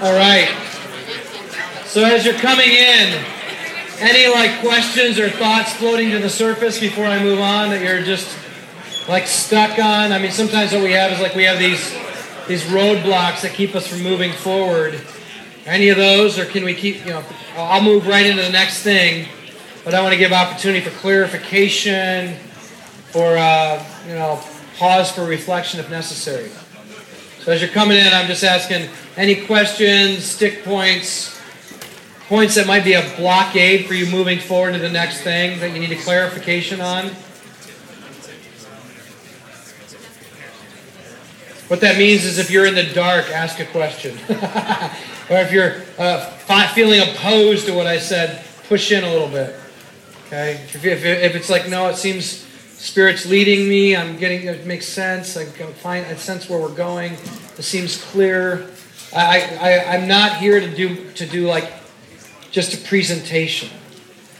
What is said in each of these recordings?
All right. So as you're coming in, any like questions or thoughts floating to the surface before I move on that you're just like stuck on? I mean, sometimes what we have is like we have these these roadblocks that keep us from moving forward. Any of those, or can we keep? You know, I'll move right into the next thing, but I want to give opportunity for clarification, for uh, you know, pause for reflection if necessary. So as you're coming in, I'm just asking any questions, stick points, points that might be a blockade for you moving forward to the next thing that you need a clarification on. What that means is if you're in the dark, ask a question. or if you're uh, feeling opposed to what I said, push in a little bit. Okay? If, if, if it's like, no, it seems Spirit's leading me. I'm getting it makes sense. I can find I sense where we're going. It seems clear. I, I I'm not here to do to do like just a presentation.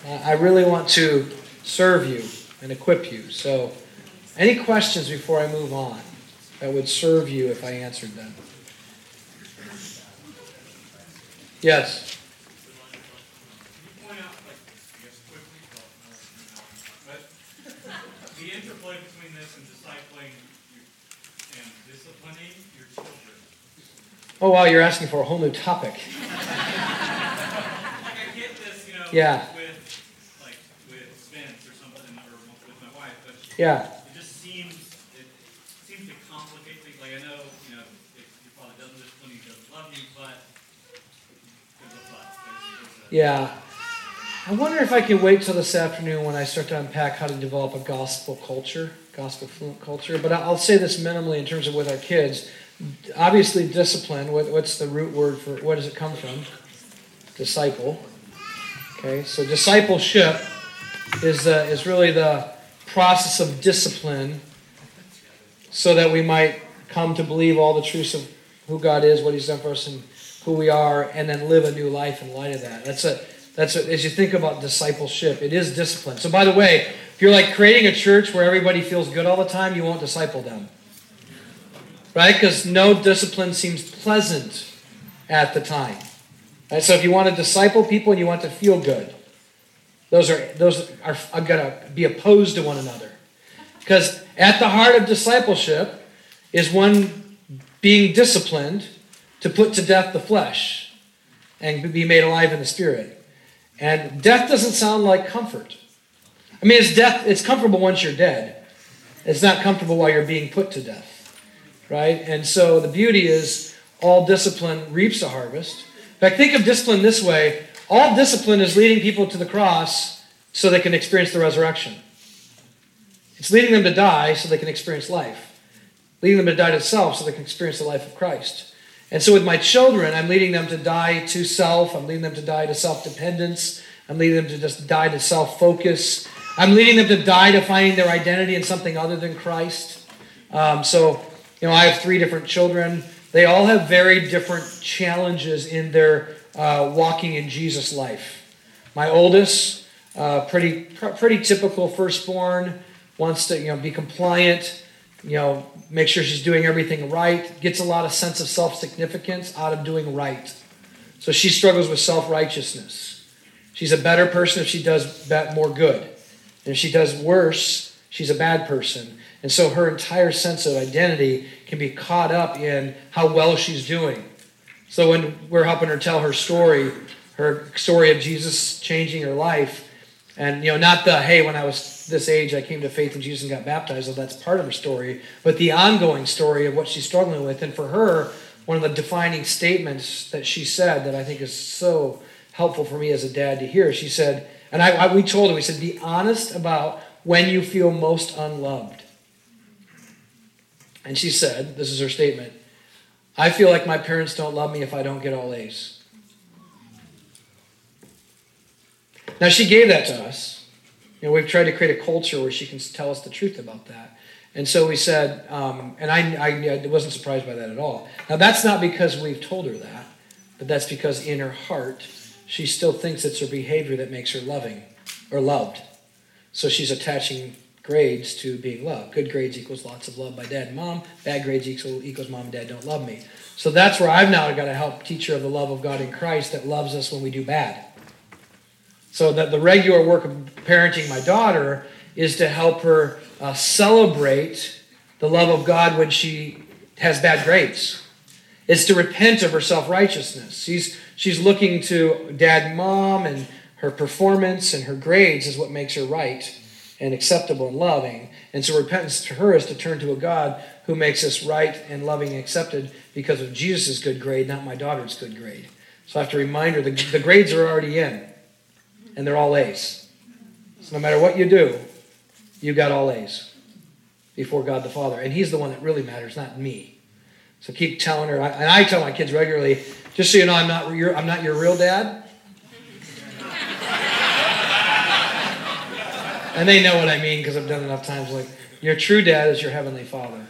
Uh, I really want to serve you and equip you. So, any questions before I move on that would serve you if I answered them? Yes. Oh, wow, you're asking for a whole new topic. this, you know, yeah. With, like, with Spence or something, or with my wife, but yeah. it just seems, it seems to complicate things. Like, I know, you know, if your father doesn't discipline, he doesn't love you, but there's a but. There's, there's a, yeah. I wonder if I can wait till this afternoon when I start to unpack how to develop a gospel culture, gospel fluent culture. But I'll say this minimally in terms of with our kids obviously discipline what, what's the root word for what does it come from? Disciple. Okay so discipleship is is really the process of discipline so that we might come to believe all the truths of who god is what he's done for us and who we are and then live a new life in light of that. That's a that's a, as you think about discipleship it is discipline. So by the way if you're like creating a church where everybody feels good all the time you won't disciple them right? Because no discipline seems pleasant at the time. Right? So if you want to disciple people and you want to feel good, those are those are, are going to be opposed to one another. Because at the heart of discipleship is one being disciplined to put to death the flesh and be made alive in the spirit. And death doesn't sound like comfort. I mean, it's death. It's comfortable once you're dead. It's not comfortable while you're being put to death right? And so the beauty is all discipline reaps a harvest. In fact, think of discipline this way all discipline is leading people to the cross so they can experience the resurrection. It's leading them to die so they can experience life, leading them to die to self so they can experience the life of Christ. And so with my children, I'm leading them to die to self, I'm leading them to die to self dependence, I'm leading them to just die to self focus. I'm leading them to die to finding their identity in something other than Christ. Um, so you know, I have three different children. They all have very different challenges in their uh, walking in Jesus life. My oldest, uh, pretty pretty typical firstborn, wants to you know be compliant, you know, make sure she's doing everything right. Gets a lot of sense of self significance out of doing right. So she struggles with self righteousness. She's a better person if she does more good. And if she does worse, she's a bad person. And so her entire sense of identity can be caught up in how well she's doing. So when we're helping her tell her story, her story of Jesus changing her life, and you know, not the hey, when I was this age, I came to faith in Jesus and got baptized. Well, that's part of her story, but the ongoing story of what she's struggling with. And for her, one of the defining statements that she said that I think is so helpful for me as a dad to hear. She said, and I, I we told her, we said, be honest about when you feel most unloved. And she said, this is her statement I feel like my parents don't love me if I don't get all A's. Now, she gave that to us. You know, we've tried to create a culture where she can tell us the truth about that. And so we said, um, and I, I, I wasn't surprised by that at all. Now, that's not because we've told her that, but that's because in her heart, she still thinks it's her behavior that makes her loving or loved. So she's attaching grades to being loved. Good grades equals lots of love by dad and mom. Bad grades equals, equals mom and dad don't love me. So that's where I've now got to help teach her of the love of God in Christ that loves us when we do bad. So that the regular work of parenting my daughter is to help her uh, celebrate the love of God when she has bad grades. It's to repent of her self righteousness. She's, she's looking to dad and mom and her performance and her grades is what makes her right and acceptable and loving. And so repentance to her is to turn to a God who makes us right and loving and accepted because of Jesus' good grade, not my daughter's good grade. So I have to remind her the, the grades are already in, and they're all A's. So no matter what you do, you got all A's before God the Father. And He's the one that really matters, not me. So keep telling her, and I tell my kids regularly, just so you know, I'm not your, I'm not your real dad. And they know what I mean because I've done enough times. Like, your true dad is your heavenly father.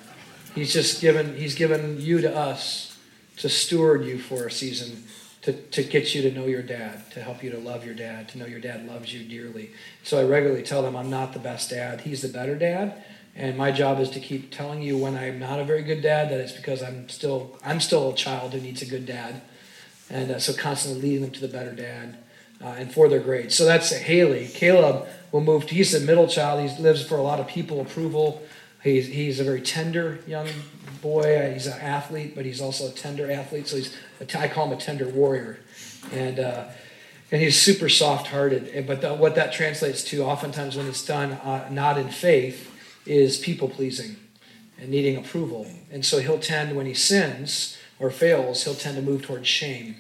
He's just given, he's given you to us to steward you for a season, to, to get you to know your dad, to help you to love your dad, to know your dad loves you dearly. So I regularly tell them I'm not the best dad. He's the better dad. And my job is to keep telling you when I'm not a very good dad that it's because I'm still I'm still a child who needs a good dad, and uh, so constantly leading them to the better dad uh, and for their grades. So that's Haley. Caleb will move. To, he's a middle child. He lives for a lot of people approval. He's, he's a very tender young boy. He's an athlete, but he's also a tender athlete. So he's a, I call him a tender warrior, and uh, and he's super soft-hearted. But the, what that translates to, oftentimes when it's done uh, not in faith, is people pleasing and needing approval. And so he'll tend when he sins or fails, he'll tend to move towards shame.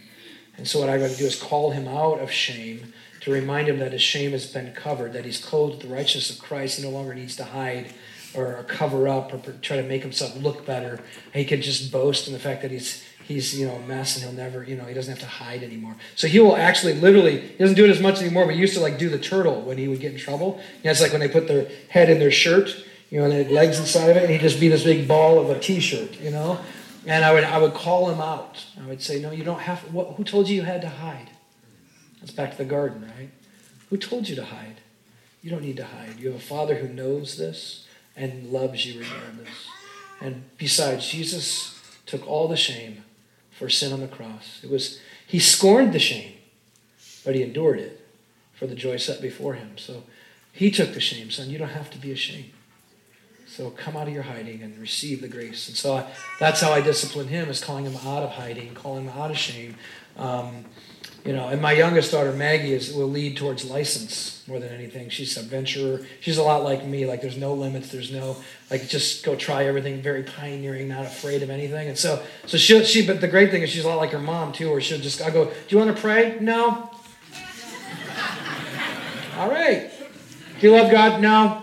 And so what I got to do is call him out of shame to remind him that his shame has been covered, that he's clothed with the righteousness of Christ. He no longer needs to hide or cover up or try to make himself look better. He can just boast in the fact that he's he's you know a mess and he'll never you know he doesn't have to hide anymore. So he will actually literally he doesn't do it as much anymore. But he used to like do the turtle when he would get in trouble. You know, it's like when they put their head in their shirt, you know, and had legs inside of it, and he'd just be this big ball of a t-shirt, you know. And I would I would call him out. I would say, no, you don't have. What, who told you you had to hide? That's back to the garden, right? Who told you to hide? You don't need to hide. You have a father who knows this and loves you regardless. And besides, Jesus took all the shame for sin on the cross. It was he scorned the shame, but he endured it for the joy set before him. So he took the shame, son. You don't have to be ashamed. So come out of your hiding and receive the grace. And so I, that's how I discipline him is calling him out of hiding, calling him out of shame. Um, you know, and my youngest daughter Maggie is will lead towards license more than anything. She's a venturer. She's a lot like me. Like there's no limits. There's no like just go try everything. Very pioneering, not afraid of anything. And so so she she. But the great thing is she's a lot like her mom too, where she'll just I go. Do you want to pray? No. All right. Do you love God? No.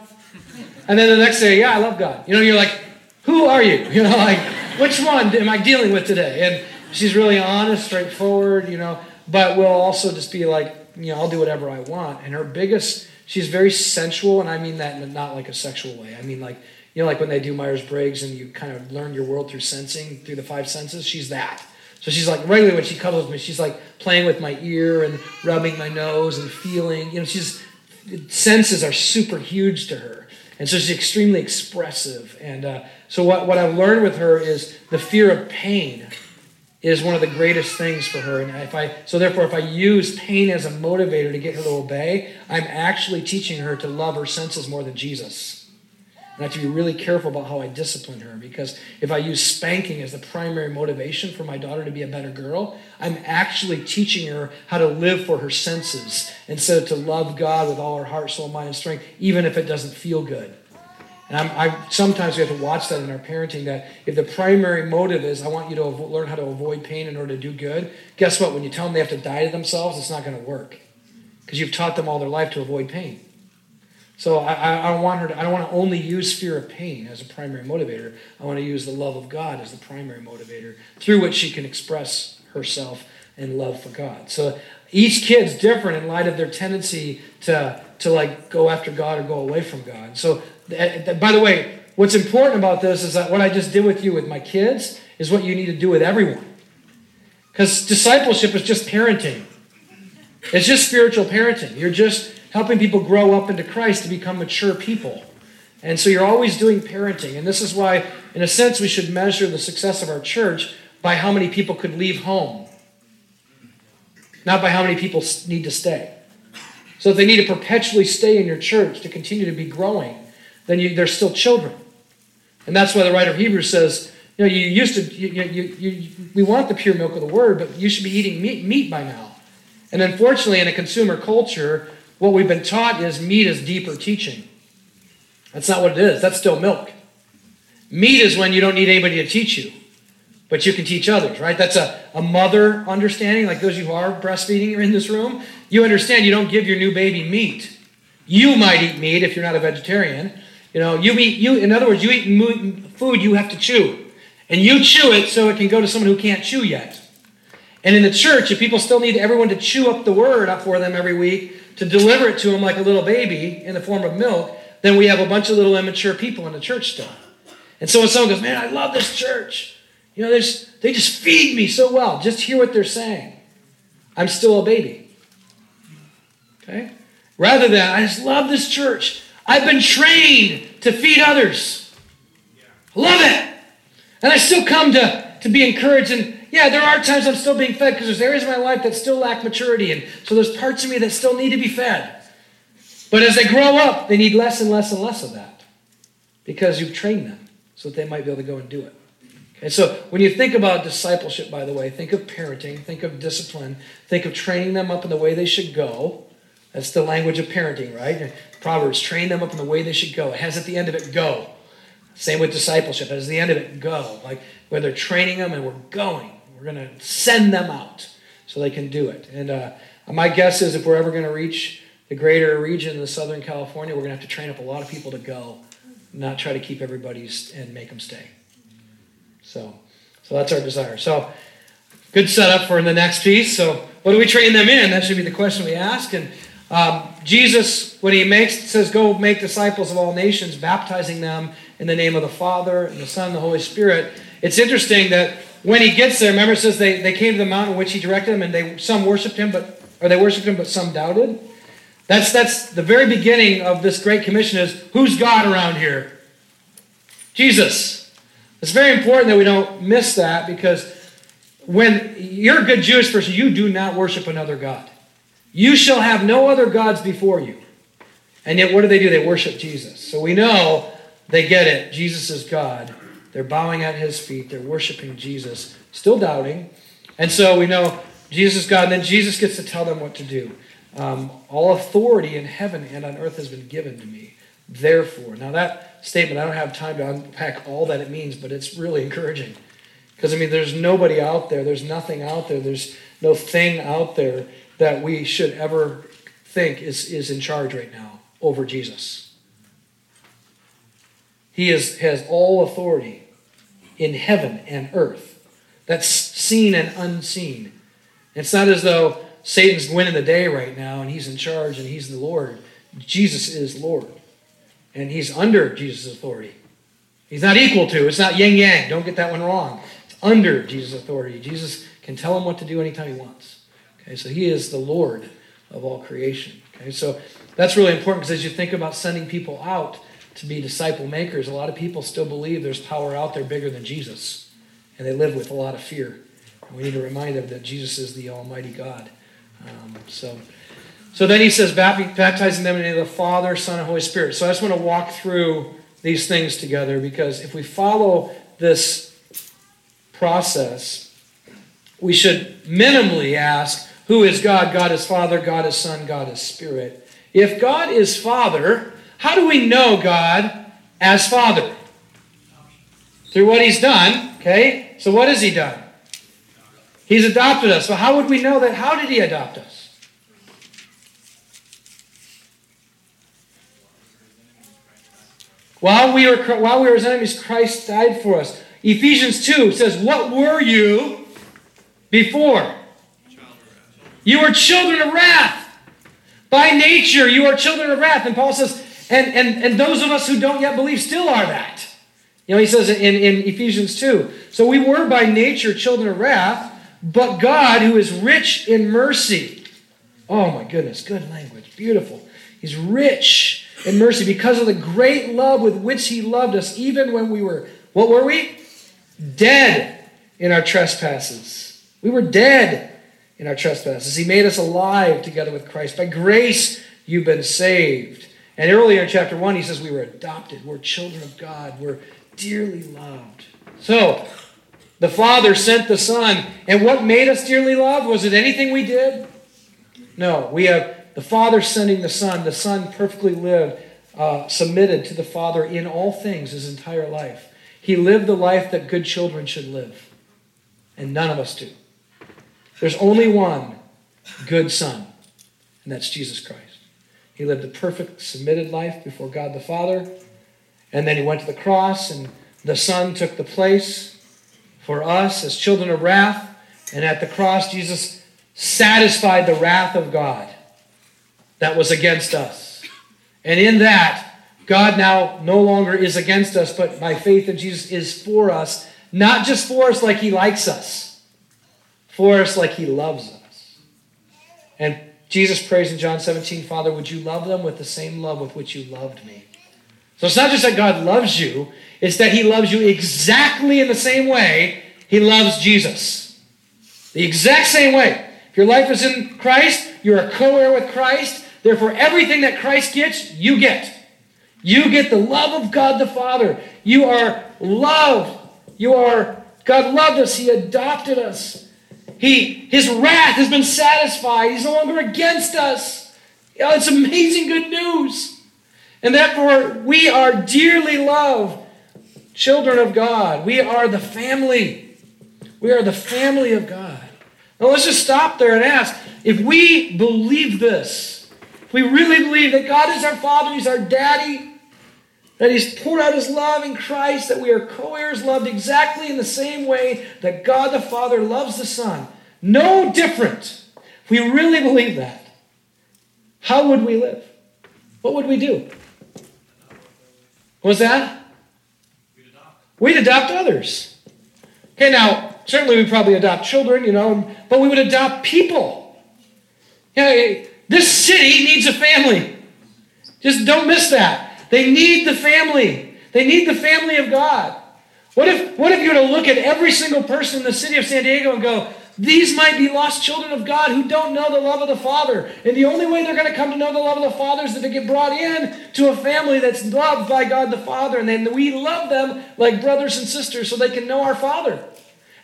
And then the next day, yeah, I love God. You know, you're like, who are you? You know, like which one am I dealing with today? And she's really honest, straightforward. You know but will also just be like, you know, I'll do whatever I want. And her biggest, she's very sensual, and I mean that in not like a sexual way. I mean like, you know, like when they do Myers Briggs and you kind of learn your world through sensing, through the five senses. She's that. So she's like regularly when she cuddles me, she's like playing with my ear and rubbing my nose and feeling. You know, she's senses are super huge to her, and so she's extremely expressive. And uh, so what what I've learned with her is the fear of pain is one of the greatest things for her. And if I so therefore if I use pain as a motivator to get her to obey, I'm actually teaching her to love her senses more than Jesus. And I have to be really careful about how I discipline her because if I use spanking as the primary motivation for my daughter to be a better girl, I'm actually teaching her how to live for her senses instead of to love God with all her heart, soul, mind, and strength, even if it doesn't feel good. And I'm, I, sometimes we have to watch that in our parenting that if the primary motive is, I want you to avo- learn how to avoid pain in order to do good, guess what? When you tell them they have to die to themselves, it's not going to work. Because you've taught them all their life to avoid pain. So I, I, I want her to, I don't want to only use fear of pain as a primary motivator. I want to use the love of God as the primary motivator through which she can express herself and love for God. So each kid's different in light of their tendency to, to like go after God or go away from God. So by the way, what's important about this is that what I just did with you with my kids is what you need to do with everyone. Because discipleship is just parenting. It's just spiritual parenting. You're just helping people grow up into Christ to become mature people. And so you're always doing parenting. And this is why, in a sense, we should measure the success of our church by how many people could leave home, not by how many people need to stay. So if they need to perpetually stay in your church to continue to be growing, then you, they're still children. And that's why the writer of Hebrews says, you know, you used to, you, you, you, we want the pure milk of the word, but you should be eating meat, meat by now. And unfortunately, in a consumer culture, what we've been taught is meat is deeper teaching. That's not what it is. That's still milk. Meat is when you don't need anybody to teach you, but you can teach others, right? That's a, a mother understanding, like those of you who are breastfeeding are in this room. You understand you don't give your new baby meat. You might eat meat if you're not a vegetarian. You know, you eat, you, in other words, you eat food you have to chew. And you chew it so it can go to someone who can't chew yet. And in the church, if people still need everyone to chew up the word up for them every week, to deliver it to them like a little baby in the form of milk, then we have a bunch of little immature people in the church still. And so when someone goes, Man, I love this church, you know, they just feed me so well. Just hear what they're saying. I'm still a baby. Okay? Rather than, I just love this church. I've been trained to feed others. love it. And I still come to, to be encouraged. And yeah, there are times I'm still being fed because there's areas of my life that still lack maturity. And so there's parts of me that still need to be fed. But as they grow up, they need less and less and less of that because you've trained them so that they might be able to go and do it. Okay, so when you think about discipleship, by the way, think of parenting, think of discipline, think of training them up in the way they should go. That's the language of parenting, right? Proverbs, train them up in the way they should go. It has at the end of it, go. Same with discipleship. As the end of it, go. Like where they're training them and we're going. We're going to send them out so they can do it. And uh, my guess is if we're ever going to reach the greater region of Southern California, we're going to have to train up a lot of people to go, not try to keep everybody and make them stay. So, so that's our desire. So, good setup for the next piece. So, what do we train them in? That should be the question we ask. And um, Jesus, when he makes says, "Go make disciples of all nations, baptizing them in the name of the Father and the Son and the Holy Spirit." It's interesting that when he gets there, remember it says they, they came to the mountain which he directed them, and they some worshipped him, but or they worshipped him, but some doubted. That's, that's the very beginning of this Great Commission is who's God around here? Jesus. It's very important that we don't miss that because when you're a good Jewish person, you do not worship another God. You shall have no other gods before you. And yet, what do they do? They worship Jesus. So we know they get it. Jesus is God. They're bowing at his feet. They're worshiping Jesus, still doubting. And so we know Jesus is God. And then Jesus gets to tell them what to do. Um, all authority in heaven and on earth has been given to me. Therefore, now that statement, I don't have time to unpack all that it means, but it's really encouraging. Because, I mean, there's nobody out there, there's nothing out there, there's no thing out there that we should ever think is, is in charge right now over Jesus. He is, has all authority in heaven and earth. That's seen and unseen. It's not as though Satan's winning the day right now and he's in charge and he's the Lord. Jesus is Lord. And he's under Jesus' authority. He's not equal to, it's not yin yang. Don't get that one wrong. It's under Jesus' authority. Jesus can tell him what to do anytime he wants. Okay, so he is the Lord of all creation. Okay, so that's really important because as you think about sending people out to be disciple makers, a lot of people still believe there's power out there bigger than Jesus. And they live with a lot of fear. We need to remind them that Jesus is the Almighty God. Um, so, so then he says, baptizing them in the name of the Father, Son, and Holy Spirit. So I just want to walk through these things together because if we follow this process, we should minimally ask, who is God? God is Father, God is Son, God is Spirit. If God is Father, how do we know God as Father? Through what He's done, okay? So what has He done? He's adopted us. So how would we know that? How did he adopt us? While we were while we were his enemies, Christ died for us. Ephesians 2 says, What were you before? You are children of wrath. By nature, you are children of wrath. And Paul says, and, and, and those of us who don't yet believe still are that. You know, he says in, in Ephesians 2. So we were by nature children of wrath, but God, who is rich in mercy. Oh my goodness, good language. Beautiful. He's rich in mercy because of the great love with which he loved us, even when we were, what were we? Dead in our trespasses. We were dead in our trespasses. He made us alive together with Christ. By grace, you've been saved. And earlier in chapter 1, he says we were adopted. We're children of God. We're dearly loved. So, the Father sent the Son. And what made us dearly loved? Was it anything we did? No. We have the Father sending the Son. The Son perfectly lived, uh, submitted to the Father in all things his entire life. He lived the life that good children should live. And none of us do. There's only one good Son, and that's Jesus Christ. He lived a perfect, submitted life before God the Father. And then he went to the cross, and the Son took the place for us as children of wrath. And at the cross, Jesus satisfied the wrath of God that was against us. And in that, God now no longer is against us, but by faith in Jesus is for us, not just for us like he likes us, for us like he loves us. And Jesus prays in John 17, Father, would you love them with the same love with which you loved me? So it's not just that God loves you, it's that he loves you exactly in the same way he loves Jesus. The exact same way. If your life is in Christ, you're a co heir with Christ. Therefore, everything that Christ gets, you get. You get the love of God the Father. You are loved. You are, God loved us. He adopted us. He, his wrath has been satisfied. He's no longer against us. You know, it's amazing good news. And therefore, we are dearly loved children of God. We are the family. We are the family of God. Now let's just stop there and ask if we believe this, if we really believe that God is our Father, He's our daddy, that He's poured out His love in Christ, that we are co heirs loved exactly in the same way that God the Father loves the Son, no different. If we really believe that, how would we live? What would we do? What was that? We'd adopt. We'd adopt others. Okay, now, certainly we probably adopt children, you know, but we would adopt people. Yeah, this city needs a family. Just don't miss that. They need the family. They need the family of God. What if, what if you were to look at every single person in the city of San Diego and go, these might be lost children of God who don't know the love of the Father. And the only way they're going to come to know the love of the Father is that they get brought in to a family that's loved by God the Father. And then we love them like brothers and sisters so they can know our Father.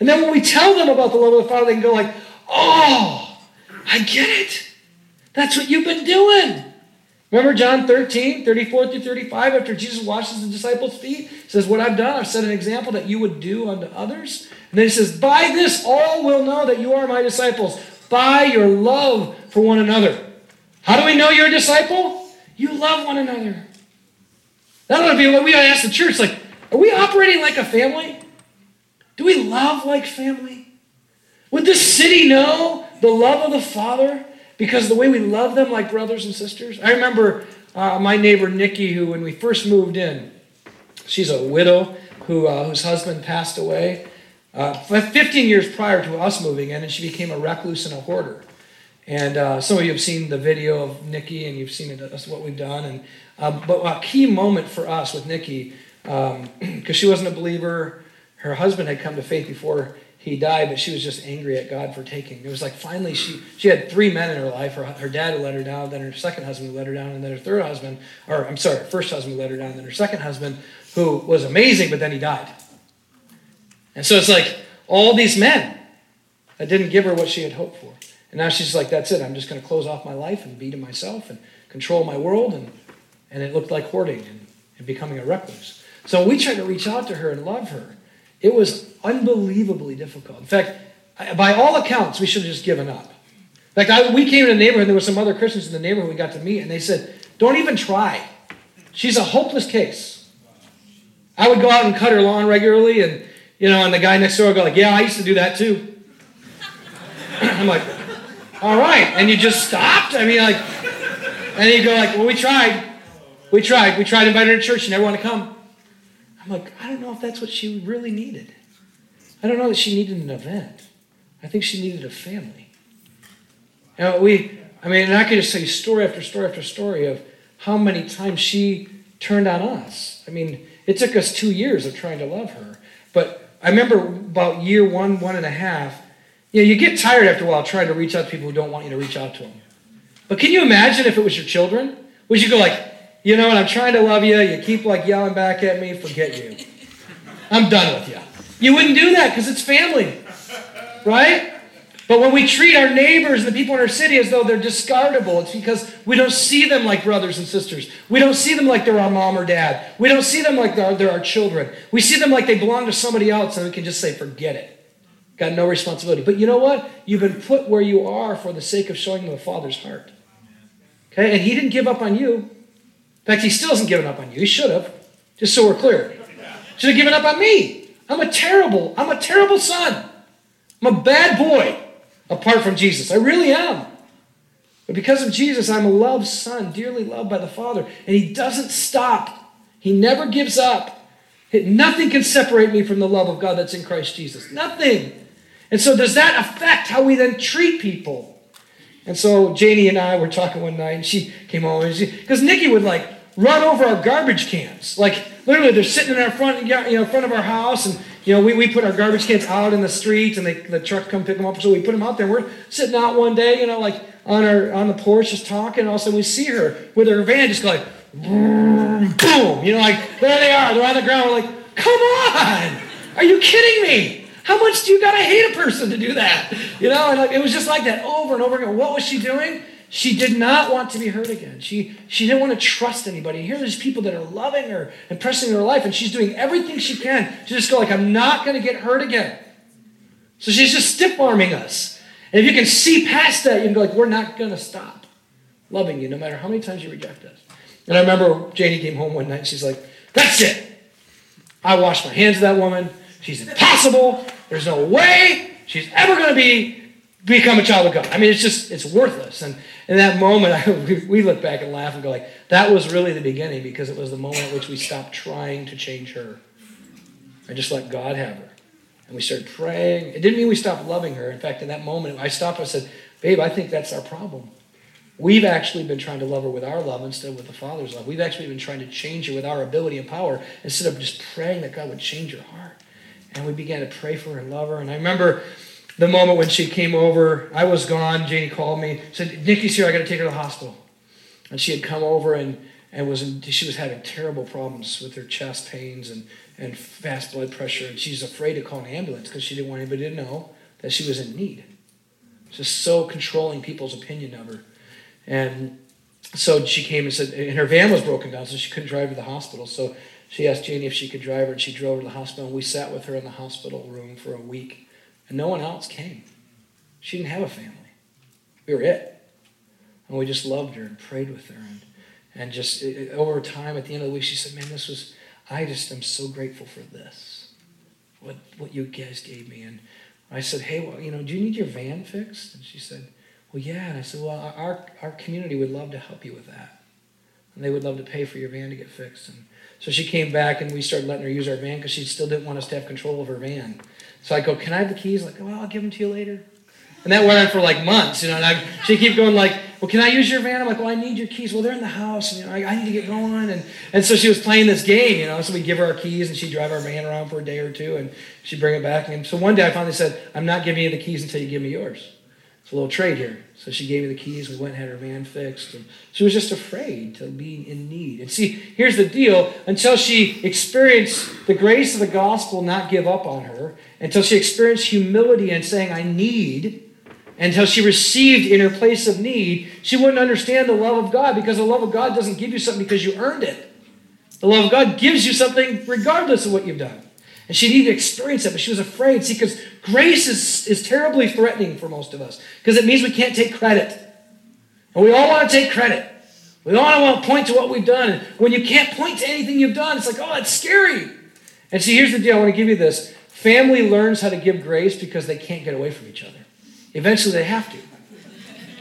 And then when we tell them about the love of the Father, they can go like, oh, I get it. That's what you've been doing. Remember John 13, 34 through 35, after Jesus washes the disciples' feet? Says, What I've done, I've set an example that you would do unto others. And then he says, By this all will know that you are my disciples, by your love for one another. How do we know you're a disciple? You love one another. That ought to be what we ought to ask the church. Like, are we operating like a family? Do we love like family? Would this city know the love of the Father because the way we love them like brothers and sisters? I remember uh, my neighbor Nikki, who when we first moved in, she's a widow who uh, whose husband passed away, uh, 15 years prior to us moving in, and she became a recluse and a hoarder. And uh, some of you have seen the video of Nikki, and you've seen it, that's what we've done. And uh, but a key moment for us with Nikki, because um, she wasn't a believer, her husband had come to faith before he died, but she was just angry at God for taking. It was like finally she she had three men in her life. Her, her dad let her down, then her second husband let her down, and then her third husband, or I'm sorry, her first husband let her down, then her second husband, who was amazing, but then he died. And so it's like all these men that didn't give her what she had hoped for. And now she's like, that's it. I'm just going to close off my life and be to myself and control my world. And, and it looked like hoarding and, and becoming a recluse. So we tried to reach out to her and love her. It was unbelievably difficult. In fact, by all accounts, we should have just given up. In fact, I, we came to the neighborhood, there were some other Christians in the neighborhood we got to meet, and they said, don't even try. She's a hopeless case. I would go out and cut her lawn regularly, and you know, and the guy next door would go like, yeah, I used to do that too. I'm like, all right. And you just stopped? I mean, like, and you go like, well, we tried. We tried. We tried invite her to church. She never wanted to come. I'm like, I don't know if that's what she really needed. I don't know that she needed an event. I think she needed a family. You know, we, I mean, and I could just say story after story after story of how many times she turned on us. I mean, it took us two years of trying to love her. But I remember about year one, one and a half, you know, you get tired after a while trying to reach out to people who don't want you to reach out to them. But can you imagine if it was your children? Would you go like, you know what, I'm trying to love you, you keep like yelling back at me, forget you. I'm done with you. You wouldn't do that because it's family, right? But when we treat our neighbors and the people in our city as though they're discardable, it's because we don't see them like brothers and sisters. We don't see them like they're our mom or dad. We don't see them like they're, they're our children. We see them like they belong to somebody else and we can just say, forget it. Got no responsibility. But you know what? You've been put where you are for the sake of showing them the Father's heart. Okay? And He didn't give up on you. In fact, He still hasn't given up on you. He should have, just so we're clear. Should have given up on me. I'm a terrible, I'm a terrible son. I'm a bad boy apart from Jesus. I really am. But because of Jesus, I'm a loved son, dearly loved by the Father. And He doesn't stop, He never gives up. Nothing can separate me from the love of God that's in Christ Jesus. Nothing. And so, does that affect how we then treat people? And so, Janie and I were talking one night, and she came over, because Nikki would like run over our garbage cans. Like, literally, they're sitting in our front, you know, front of our house, and you know, we, we put our garbage cans out in the street and they, the truck come pick them up. So we put them out there. We're sitting out one day, you know, like on our on the porch just talking. And all of a sudden we see her with her van just go like, boom. You know, like there they are. They're on the ground. We're like, come on. Are you kidding me? How much do you got to hate a person to do that? You know, and like, it was just like that over and over again. What was she doing? She did not want to be hurt again. She, she didn't want to trust anybody. Here there's people that are loving her and pressing her life, and she's doing everything she can to just go like, I'm not to get hurt again. So she's just stiff-arming us. And if you can see past that, you can go like, we're not to stop loving you no matter how many times you reject us. And I remember Janie came home one night and she's like, that's it. I washed my hands of that woman. She's impossible. There's no way she's ever going to be become a child of God. I mean, it's just, it's worthless. And in that moment, I, we look back and laugh and go like, that was really the beginning because it was the moment at which we stopped trying to change her. I just let God have her. And we started praying. It didn't mean we stopped loving her. In fact, in that moment, I stopped and I said, babe, I think that's our problem. We've actually been trying to love her with our love instead of with the Father's love. We've actually been trying to change her with our ability and power instead of just praying that God would change her heart. And we began to pray for her and love her. And I remember the moment when she came over, I was gone. Janie called me, said, Nikki's here, I got to take her to the hospital. And she had come over and, and was in, she was having terrible problems with her chest pains and, and fast blood pressure. And she's afraid to call an ambulance because she didn't want anybody to know that she was in need. Just so controlling people's opinion of her. And so she came and said, and her van was broken down, so she couldn't drive to the hospital. So she asked Janie if she could drive her, and she drove her to the hospital. And we sat with her in the hospital room for a week and no one else came. She didn't have a family. We were it. And we just loved her and prayed with her. And, and just it, over time, at the end of the week, she said, Man, this was, I just am so grateful for this. What, what you guys gave me. And I said, Hey, well, you know, do you need your van fixed? And she said, Well, yeah. And I said, Well, our, our community would love to help you with that. And they would love to pay for your van to get fixed. And so she came back and we started letting her use our van because she still didn't want us to have control of her van. So I go, can I have the keys? Like, well, I'll give them to you later. And that went on for like months, you know. And I, she keep going like, well, can I use your van? I'm like, well, I need your keys. Well, they're in the house, and you know, I, I need to get going. And and so she was playing this game, you know. So we give her our keys, and she'd drive our van around for a day or two, and she'd bring it back. And so one day I finally said, I'm not giving you the keys until you give me yours. A little trade here. So she gave me the keys. We went and had her van fixed. And she was just afraid to be in need. And see, here's the deal until she experienced the grace of the gospel not give up on her, until she experienced humility and saying, I need, until she received in her place of need, she wouldn't understand the love of God because the love of God doesn't give you something because you earned it. The love of God gives you something regardless of what you've done. And she needed to experience it, but she was afraid. See, because grace is, is terribly threatening for most of us because it means we can't take credit. And we all want to take credit. We all want to point to what we've done. And when you can't point to anything you've done, it's like, oh, it's scary. And see, here's the deal. I want to give you this. Family learns how to give grace because they can't get away from each other. Eventually, they have to.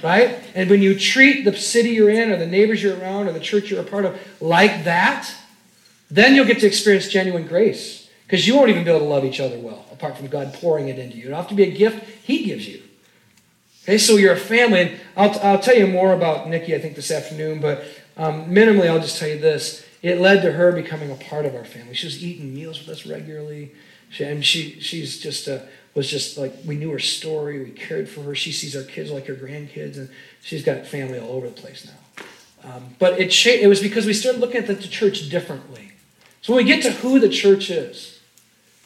Right? And when you treat the city you're in, or the neighbors you're around, or the church you're a part of like that, then you'll get to experience genuine grace. Because you won't even be able to love each other well, apart from God pouring it into you. It'll have to be a gift He gives you. Okay, so you're a family. And I'll, I'll tell you more about Nikki, I think, this afternoon, but Um, minimally, I'll just tell you this: it led to her becoming a part of our family. She was eating meals with us regularly, she, and she she's just uh, was just like we knew her story. We cared for her. She sees our kids like her grandkids, and she's got family all over the place now. Um, but it it was because we started looking at the church differently. So when we get to who the church is,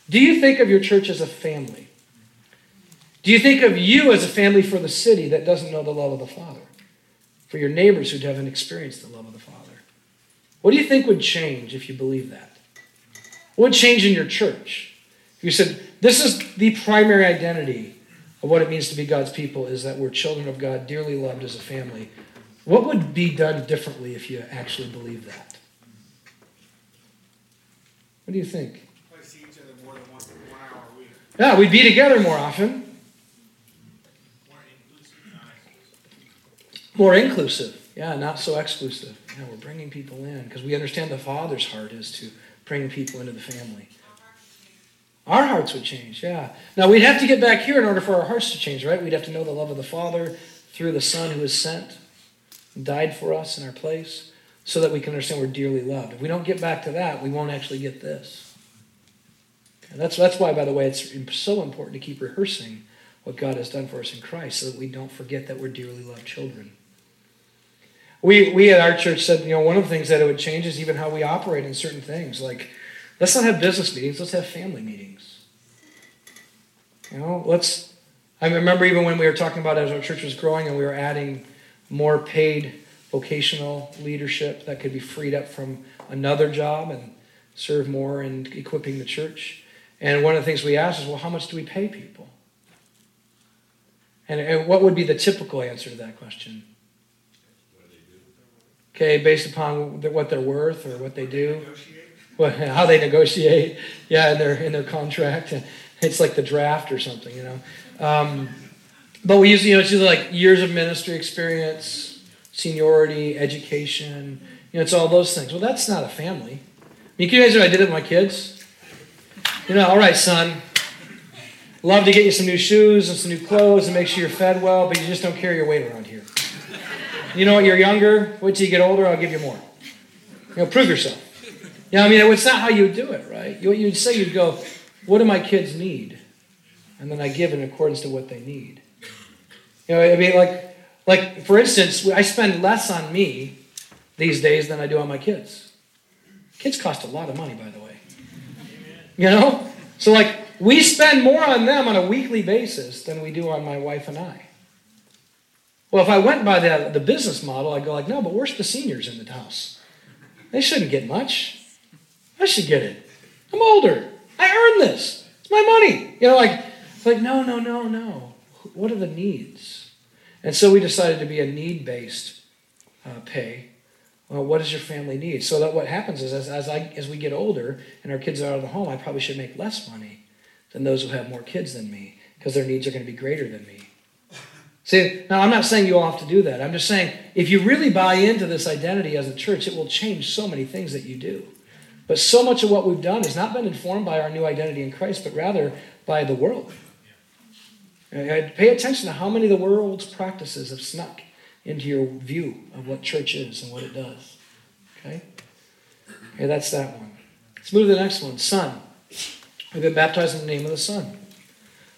do you think of your church as a family? Do you think of you as a family for the city that doesn't know the love of the Father? For your neighbors who haven't experienced the love of the Father? What do you think would change if you believe that? What would change in your church? If you said, this is the primary identity of what it means to be God's people is that we're children of God, dearly loved as a family. What would be done differently if you actually believe that? What do you think? Yeah, we'd be together more often. More inclusive. Yeah, not so exclusive. Yeah, we're bringing people in because we understand the Father's heart is to bring people into the family. Our hearts would change, yeah. Now, we'd have to get back here in order for our hearts to change, right? We'd have to know the love of the Father through the Son who was sent, died for us in our place, so that we can understand we're dearly loved. If we don't get back to that, we won't actually get this. And that's, that's why, by the way, it's so important to keep rehearsing what God has done for us in Christ so that we don't forget that we're dearly loved children. We, we at our church said, you know, one of the things that it would change is even how we operate in certain things. Like, let's not have business meetings, let's have family meetings. You know, let's, I remember even when we were talking about as our church was growing and we were adding more paid vocational leadership that could be freed up from another job and serve more in equipping the church. And one of the things we asked is, well, how much do we pay people? And, and what would be the typical answer to that question? okay, based upon what they're worth or what they do, what, how they negotiate, yeah, in their in their contract. It's like the draft or something, you know. Um, but we usually, you know, it's usually like years of ministry experience, seniority, education. You know, it's all those things. Well, that's not a family. I mean, can you guys know I did it with my kids? You know, all right, son. Love to get you some new shoes and some new clothes and make sure you're fed well, but you just don't carry your weight around here. You know what? You're younger. Wait till you get older. I'll give you more. You know, prove yourself. You know, I mean, it's not how you do it, right? You, you'd say, you'd go, what do my kids need? And then I give in accordance to what they need. You know, I mean, like, like for instance, I spend less on me these days than I do on my kids. Kids cost a lot of money, by the way. You know? So, like, we spend more on them on a weekly basis than we do on my wife and I. Well, if I went by the, the business model, I'd go like, no, but where's the seniors in the house? They shouldn't get much. I should get it. I'm older. I earned this. It's my money. You know, like, like no, no, no, no. What are the needs? And so we decided to be a need-based uh, pay. Well, what does your family need? So that what happens is, as, as, I, as we get older and our kids are out of the home, I probably should make less money than those who have more kids than me because their needs are going to be greater than me. See, now I'm not saying you all have to do that. I'm just saying if you really buy into this identity as a church, it will change so many things that you do. But so much of what we've done has not been informed by our new identity in Christ, but rather by the world. Uh, pay attention to how many of the world's practices have snuck into your view of what church is and what it does. Okay? Okay, that's that one. Let's move to the next one. Son. We've been baptized in the name of the Son.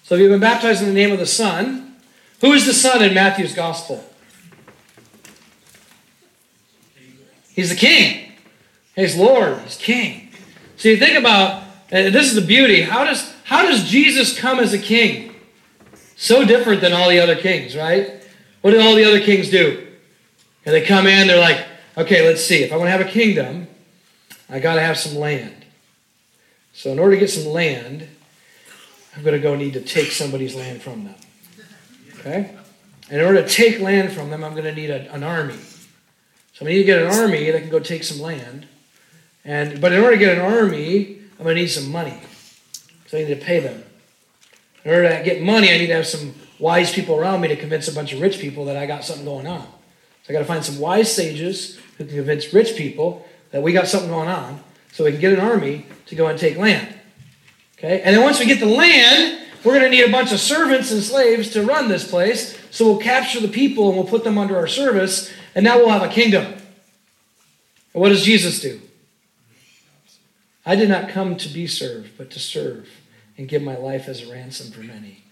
So if you've been baptized in the name of the Son, who is the Son in Matthew's Gospel? He's the King. He's Lord. He's King. So you think about uh, this is the beauty. How does how does Jesus come as a king? So different than all the other kings, right? What do all the other kings do? And they come in, they're like, okay, let's see. If I want to have a kingdom, I got to have some land. So in order to get some land, I'm going to go need to take somebody's land from them. Okay? And in order to take land from them, I'm going to need a, an army. So I need to get an army that can go take some land. And but in order to get an army, I'm going to need some money. So I need to pay them. In order to get money, I need to have some wise people around me to convince a bunch of rich people that I got something going on. So I got to find some wise sages who can convince rich people that we got something going on, so we can get an army to go and take land. Okay, and then once we get the land, we're going to need a bunch of servants and slaves to run this place. So we'll capture the people and we'll put them under our service, and now we'll have a kingdom. And what does Jesus do? I did not come to be served, but to serve and give my life as a ransom for many.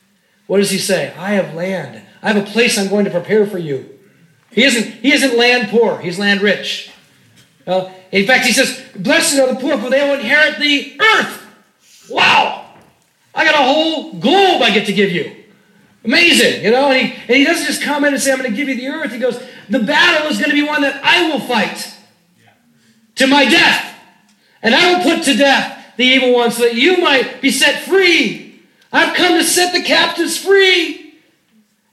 What does he say? I have land. I have a place I'm going to prepare for you. He isn't, he isn't land poor, he's land rich. Uh, in fact, he says, Blessed are the poor, for they will inherit the earth. Wow! I got a whole globe I get to give you. Amazing, you know? And he, and he doesn't just come in and say, I'm going to give you the earth. He goes, The battle is going to be one that I will fight to my death. And I will put to death the evil one so that you might be set free. I've come to set the captives free.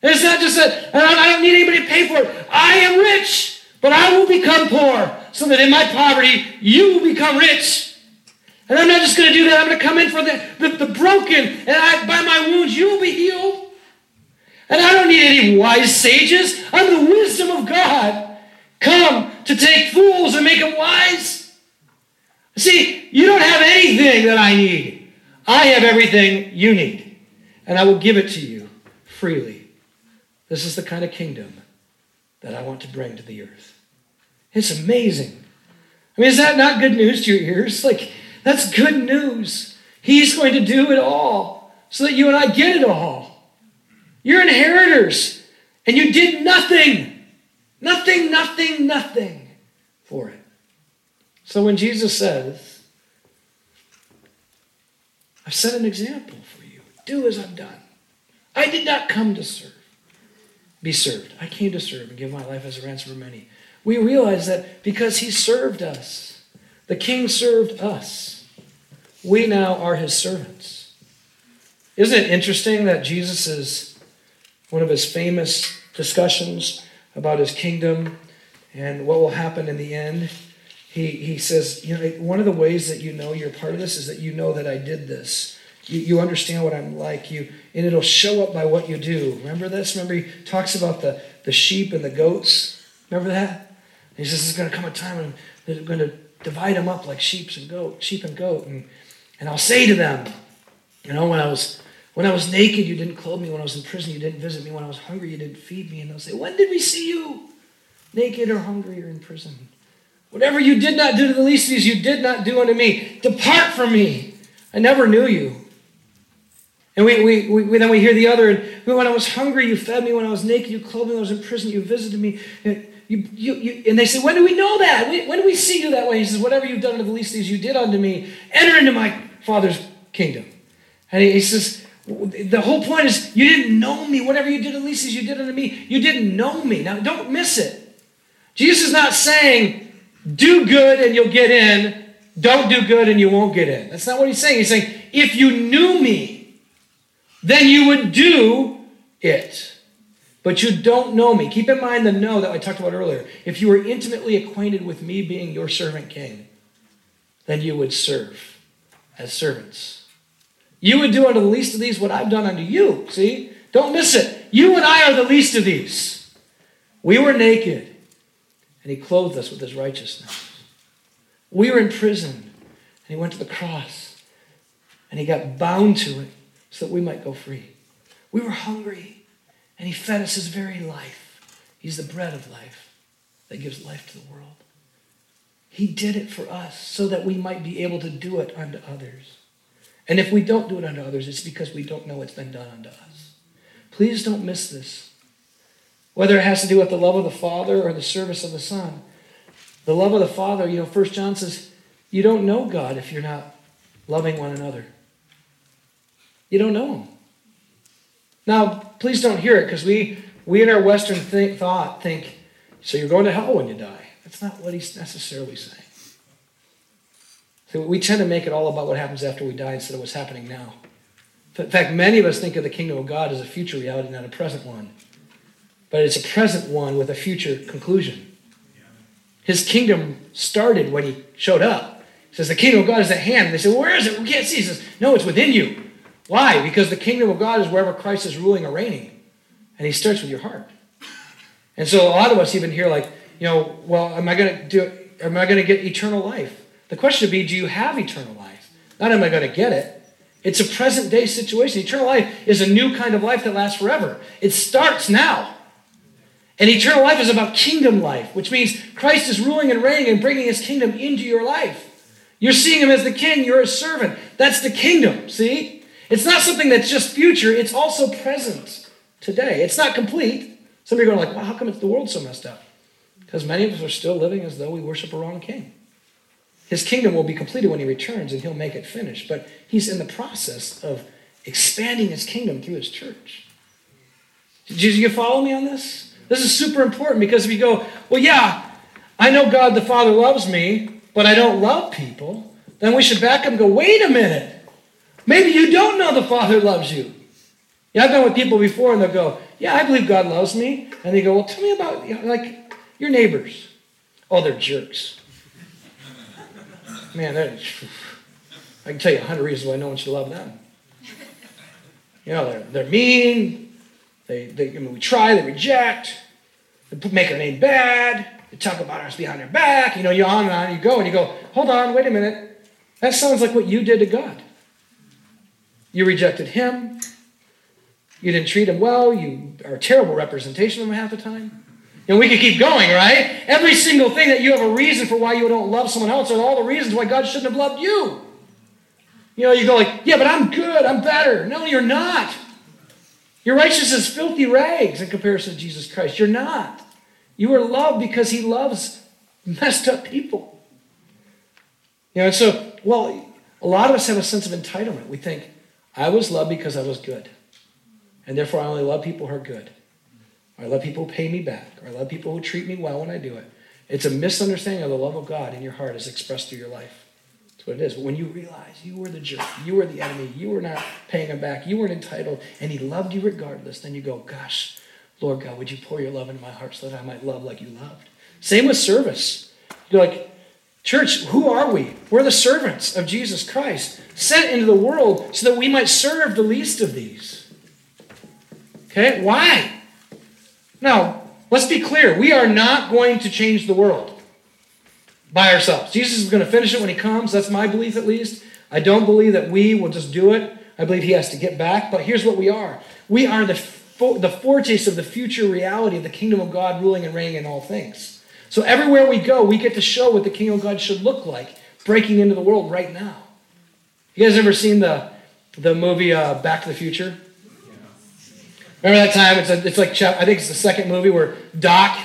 And it's not just that I don't need anybody to pay for it. I am rich, but I will become poor so that in my poverty you will become rich. And I'm not just going to do that. I'm going to come in for the, the, the broken, and I, by my wounds you will be healed. And I don't need any wise sages. I'm the wisdom of God. Come to take fools and make them wise. See, you don't have anything that I need. I have everything you need. And I will give it to you freely. This is the kind of kingdom that I want to bring to the earth. It's amazing. I mean, is that not good news to your ears? Like, that's good news. He's going to do it all so that you and I get it all. You're inheritors, and you did nothing. Nothing, nothing, nothing for it. So when Jesus says, I've set an example for you, do as I've done. I did not come to serve, be served. I came to serve and give my life as a ransom for many. We realize that because he served us, the king served us, we now are his servants. Isn't it interesting that Jesus is one of his famous discussions about his kingdom and what will happen in the end? He, he says, you know, one of the ways that you know you're part of this is that you know that I did this. You, you understand what I'm like. You and it'll show up by what you do. Remember this? Remember he talks about the, the sheep and the goats. Remember that? And he says there's going to come a time when they're going to divide them up like sheep and goat, sheep and goat. And, and I'll say to them, you know, when I was when I was naked, you didn't clothe me. When I was in prison, you didn't visit me. When I was hungry, you didn't feed me. And they'll say, When did we see you? Naked or hungry or in prison? Whatever you did not do to the least of these, you did not do unto me. Depart from me. I never knew you. And we, we, we, then we hear the other, and when I was hungry, you fed me. When I was naked, you clothed me. When I was in prison, you visited me. And, you, you, you, and they say, When do we know that? When do we see you that way? He says, Whatever you've done unto the least of these, you did unto me. Enter into my Father's kingdom. And he, he says, the whole point is you didn't know me. Whatever you did, at least as you did unto me, you didn't know me. Now, don't miss it. Jesus is not saying do good and you'll get in. Don't do good and you won't get in. That's not what he's saying. He's saying, if you knew me, then you would do it. But you don't know me. Keep in mind the know that I talked about earlier. If you were intimately acquainted with me being your servant king, then you would serve as servants. You would do unto the least of these what I've done unto you. See? Don't miss it. You and I are the least of these. We were naked and he clothed us with his righteousness. We were in prison, and he went to the cross, and he got bound to it so that we might go free. We were hungry, and he fed us his very life. He's the bread of life that gives life to the world. He did it for us so that we might be able to do it unto others. And if we don't do it unto others, it's because we don't know it's been done unto us. Please don't miss this. Whether it has to do with the love of the Father or the service of the Son. The love of the Father, you know, First John says, you don't know God if you're not loving one another. You don't know Him. Now, please don't hear it because we, we in our Western think, thought think, so you're going to hell when you die. That's not what he's necessarily saying. So we tend to make it all about what happens after we die instead of what's happening now. In fact, many of us think of the kingdom of God as a future reality, not a present one but it's a present one with a future conclusion. His kingdom started when he showed up. He says, The kingdom of God is at hand. And they say, Where is it? We can't see. He says, No, it's within you. Why? Because the kingdom of God is wherever Christ is ruling or reigning. And he starts with your heart. And so a lot of us even hear, like, you know, well, am I going to do am I going to get eternal life? The question would be, do you have eternal life? Not am I going to get it. It's a present day situation. Eternal life is a new kind of life that lasts forever. It starts now. And eternal life is about kingdom life, which means Christ is ruling and reigning and bringing his kingdom into your life. You're seeing him as the king, you're a servant. That's the kingdom, see? It's not something that's just future, it's also present today. It's not complete. Some of you are going like, well, how come it's the world's so messed up? Because many of us are still living as though we worship a wrong king. His kingdom will be completed when he returns and he'll make it finished. But he's in the process of expanding his kingdom through his church. Did you follow me on this? This is super important because if you go, well, yeah, I know God the Father loves me, but I don't love people, then we should back up and go, wait a minute. Maybe you don't know the Father loves you. Yeah, I've been with people before and they'll go, yeah, I believe God loves me. And they go, well, tell me about, you know, like, your neighbors. Oh, they're jerks. Man, that is, I can tell you a hundred reasons why no one should love them. You know, they're, they're mean. They, they, I mean, we try, they reject. They make our name bad. They talk about us behind our back. You know, you on and on. You go and you go, hold on, wait a minute. That sounds like what you did to God. You rejected Him. You didn't treat Him well. You are a terrible representation of Him half the time. And we could keep going, right? Every single thing that you have a reason for why you don't love someone else are all the reasons why God shouldn't have loved you. You know, you go like, yeah, but I'm good, I'm better. No, you're not. Your righteousness is filthy rags in comparison to Jesus Christ. You're not. You are loved because he loves messed up people. You know, and so, well, a lot of us have a sense of entitlement. We think, I was loved because I was good. And therefore, I only love people who are good. Or I love people who pay me back. Or I love people who treat me well when I do it. It's a misunderstanding of the love of God in your heart as expressed through your life. That's what it is. But when you realize you were the jerk, you were the enemy, you were not paying him back, you weren't entitled, and he loved you regardless, then you go, gosh, Lord God, would you pour your love into my heart so that I might love like you loved? Same with service. You're like, church, who are we? We're the servants of Jesus Christ, sent into the world so that we might serve the least of these. Okay? Why? Now, let's be clear. We are not going to change the world by ourselves. Jesus is going to finish it when he comes. That's my belief, at least. I don't believe that we will just do it. I believe he has to get back. But here's what we are we are the, fo- the foretaste of the future reality of the kingdom of God ruling and reigning in all things. So everywhere we go, we get to show what the kingdom of God should look like breaking into the world right now. You guys ever seen the, the movie uh, Back to the Future? Remember that time? It's, a, it's like, I think it's the second movie where Doc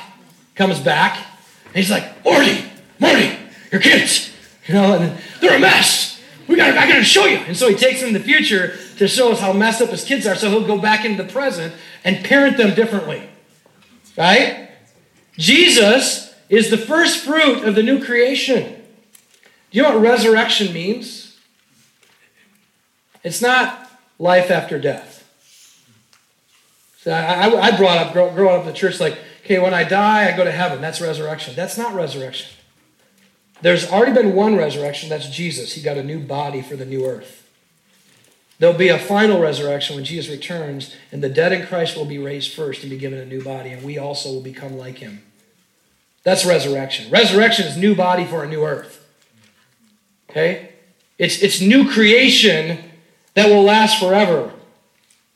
comes back and he's like, Marty, Marty, your kids, you know, they're a mess. We got I gotta show you. And so he takes them in the future to show us how messed up his kids are, so he'll go back into the present and parent them differently. Right? Jesus is the first fruit of the new creation. Do you know what resurrection means? It's not life after death. So I, I, brought up, growing up in the church, like, okay, when I die, I go to heaven. That's resurrection. That's not resurrection. There's already been one resurrection, that's Jesus. He got a new body for the new earth. There'll be a final resurrection when Jesus returns, and the dead in Christ will be raised first and be given a new body, and we also will become like him. That's resurrection. Resurrection is new body for a new earth. Okay? It's, it's new creation that will last forever.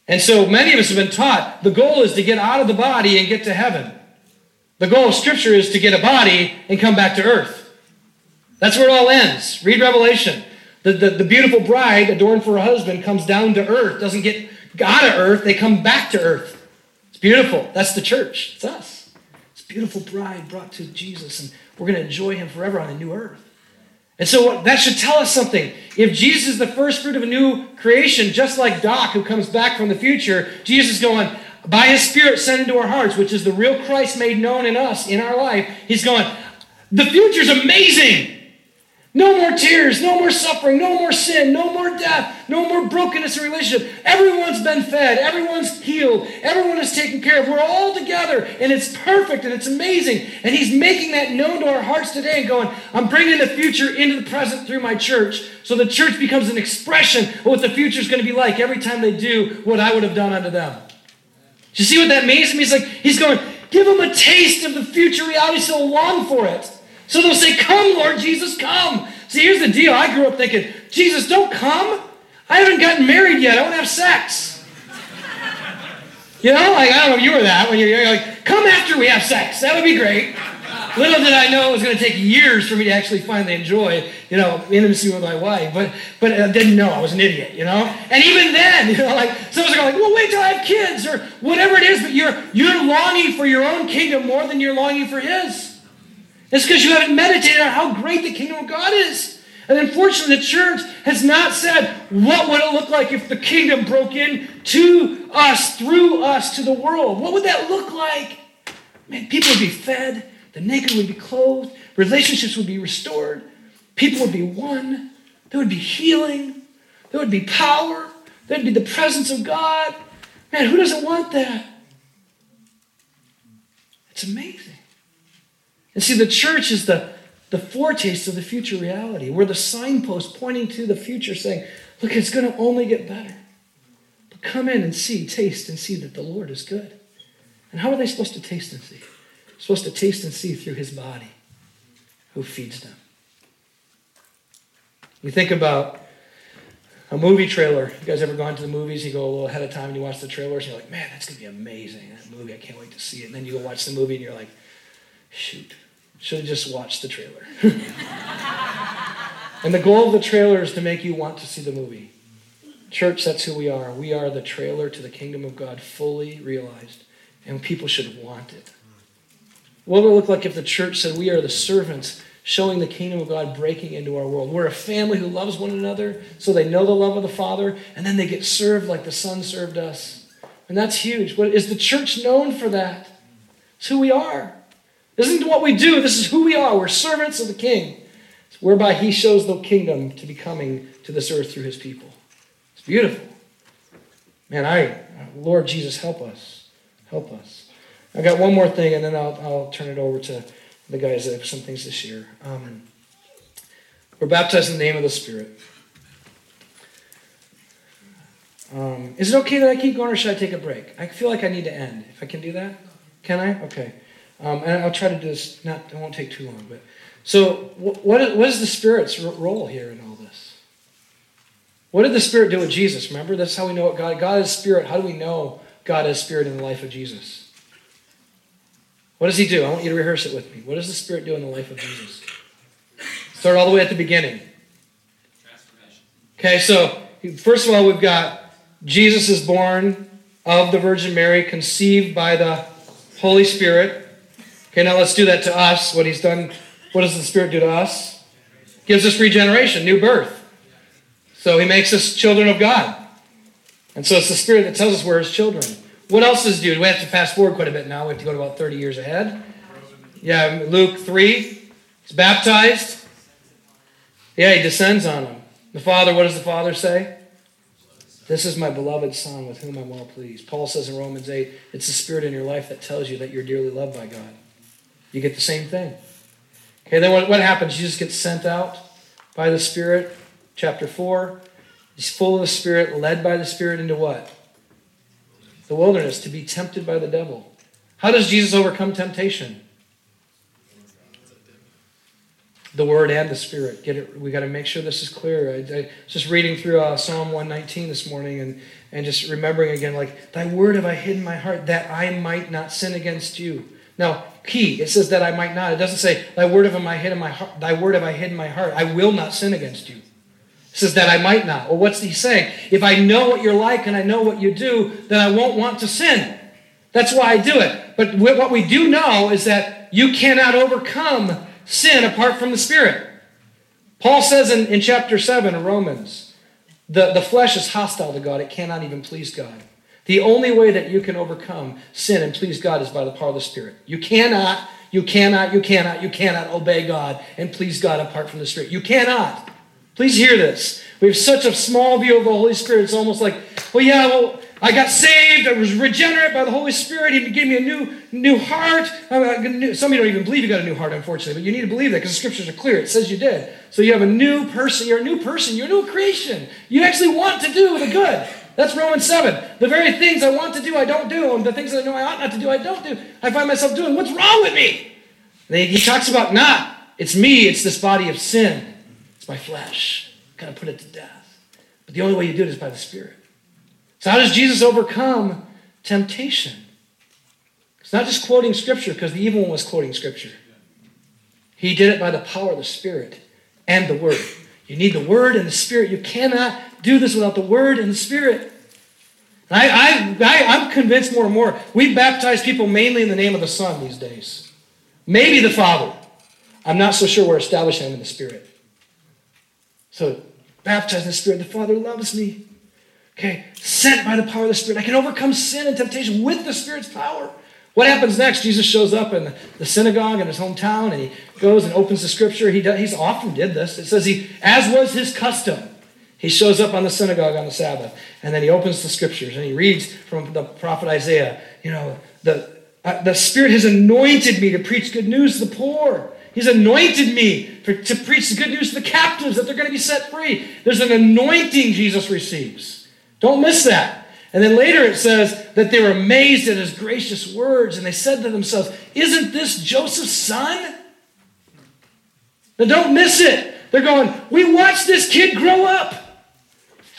And so many of us have been taught the goal is to get out of the body and get to heaven. The goal of Scripture is to get a body and come back to earth. That's where it all ends. Read Revelation. The, the, the, beautiful bride adorned for her husband comes down to earth, doesn't get out of earth, they come back to earth. It's beautiful. That's the church. It's us. It's beautiful bride brought to Jesus, and we're going to enjoy him forever on a new earth. And so that should tell us something. If Jesus is the first fruit of a new creation, just like Doc, who comes back from the future, Jesus is going, by his Spirit sent into our hearts, which is the real Christ made known in us, in our life, he's going, the future's amazing. No more tears, no more suffering, no more sin, no more death, no more brokenness in relationship. Everyone's been fed, everyone's healed, everyone is taken care of. We're all together, and it's perfect and it's amazing. And He's making that known to our hearts today and going, I'm bringing the future into the present through my church. So the church becomes an expression of what the future is going to be like every time they do what I would have done unto them. Do you see what that means to me? Like, He's going, give them a taste of the future reality so long for it. So they'll say, Come, Lord Jesus, come. See, here's the deal. I grew up thinking, Jesus, don't come. I haven't gotten married yet. I want to have sex. You know, like, I don't know if you were that when you're like, come after we have sex. That would be great. Little did I know it was going to take years for me to actually finally enjoy, you know, intimacy with my wife. But but I didn't know. I was an idiot, you know. And even then, you know, like some of us are like, well, wait till I have kids or whatever it is. But you're you're longing for your own kingdom more than you're longing for His. It's because you haven't meditated on how great the kingdom of God is. And unfortunately, the church has not said, what would it look like if the kingdom broke in to us, through us, to the world? What would that look like? Man, people would be fed. The naked would be clothed. Relationships would be restored. People would be won. There would be healing. There would be power. There'd be the presence of God. Man, who doesn't want that? It's amazing. And see, the church is the, the foretaste of the future reality. We're the signpost pointing to the future, saying, look, it's going to only get better. But come in and see, taste, and see that the Lord is good. And how are they supposed to taste and see? supposed to taste and see through his body who feeds them. You think about a movie trailer. You guys ever gone to the movies? You go a little ahead of time and you watch the trailers, and you're like, man, that's going to be amazing. That movie, I can't wait to see it. And then you go watch the movie and you're like, shoot, should have just watched the trailer. and the goal of the trailer is to make you want to see the movie. Church, that's who we are. We are the trailer to the kingdom of God fully realized, and people should want it. What would it look like if the church said, We are the servants showing the kingdom of God breaking into our world? We're a family who loves one another so they know the love of the Father, and then they get served like the Son served us. And that's huge. What, is the church known for that? It's who we are. This isn't what we do, this is who we are. We're servants of the King, whereby He shows the kingdom to be coming to this earth through His people. It's beautiful. Man, I, Lord Jesus, help us. Help us. I've got one more thing, and then I'll, I'll turn it over to the guys that have some things to share. Um, we're baptized in the name of the Spirit. Um, is it okay that I keep going, or should I take a break? I feel like I need to end. If I can do that, can I? Okay. Um, and I'll try to do this. Not, it won't take too long. But so, what is, what is the Spirit's role here in all this? What did the Spirit do with Jesus? Remember, that's how we know what God. God is Spirit. How do we know God is Spirit in the life of Jesus? What does he do? I want you to rehearse it with me. What does the Spirit do in the life of Jesus? Start all the way at the beginning. Okay, so first of all, we've got Jesus is born of the Virgin Mary, conceived by the Holy Spirit. Okay, now let's do that to us. What he's done, what does the Spirit do to us? Gives us regeneration, new birth. So he makes us children of God. And so it's the Spirit that tells us we're his children. What else does he do? We have to fast forward quite a bit now. We have to go to about 30 years ahead. Yeah, Luke 3. He's baptized. Yeah, he descends on him. The Father, what does the Father say? This is my beloved Son with whom I'm well pleased. Paul says in Romans 8, it's the Spirit in your life that tells you that you're dearly loved by God. You get the same thing. Okay, then what, what happens? Jesus gets sent out by the Spirit. Chapter 4. He's full of the Spirit, led by the Spirit into what? the wilderness to be tempted by the devil. How does Jesus overcome temptation? The Word and the Spirit. Get it? We got to make sure this is clear. I, I was just reading through uh, Psalm 119 this morning and, and just remembering again, like, Thy Word have I hidden my heart that I might not sin against you. Now, key, it says that I might not. It doesn't say, Thy Word have I hid in my heart. Thy Word have I hid in my heart. I will not sin against you says that I might not. Well, what's he saying? If I know what you're like and I know what you do, then I won't want to sin. That's why I do it. But what we do know is that you cannot overcome sin apart from the Spirit. Paul says in, in chapter 7 of Romans, the, the flesh is hostile to God. It cannot even please God. The only way that you can overcome sin and please God is by the power of the Spirit. You cannot, you cannot, you cannot, you cannot obey God and please God apart from the Spirit. You cannot. Please hear this. We have such a small view of the Holy Spirit. It's almost like, well, yeah, well, I got saved. I was regenerate by the Holy Spirit. He gave me a new, new heart. Uh, uh, some of you don't even believe you got a new heart, unfortunately, but you need to believe that because the scriptures are clear. It says you did. So you have a new person. You're a new person. You're a new creation. You actually want to do the good. That's Romans 7. The very things I want to do, I don't do. And the things that I know I ought not to do, I don't do. I find myself doing. What's wrong with me? He talks about not. It's me. It's this body of sin It's my flesh. Gotta put it to death. But the only way you do it is by the Spirit. So, how does Jesus overcome temptation? It's not just quoting Scripture because the evil one was quoting Scripture. He did it by the power of the Spirit and the Word. You need the Word and the Spirit. You cannot do this without the Word and the Spirit. I, I, I, I'm convinced more and more. We baptize people mainly in the name of the Son these days. Maybe the Father. I'm not so sure we're establishing them in the Spirit. So, baptized in the Spirit. The Father loves me. Okay, sent by the power of the Spirit. I can overcome sin and temptation with the Spirit's power. What happens next? Jesus shows up in the synagogue in his hometown and he goes and opens the scripture. He does, he's often did this. It says he, as was his custom, he shows up on the synagogue on the Sabbath and then he opens the scriptures and he reads from the prophet Isaiah. You know, the, uh, the Spirit has anointed me to preach good news to the poor. He's anointed me for, to preach the good news to the captives that they're going to be set free. There's an anointing Jesus receives. Don't miss that. And then later it says that they were amazed at his gracious words and they said to themselves, Isn't this Joseph's son? Now don't miss it. They're going, We watched this kid grow up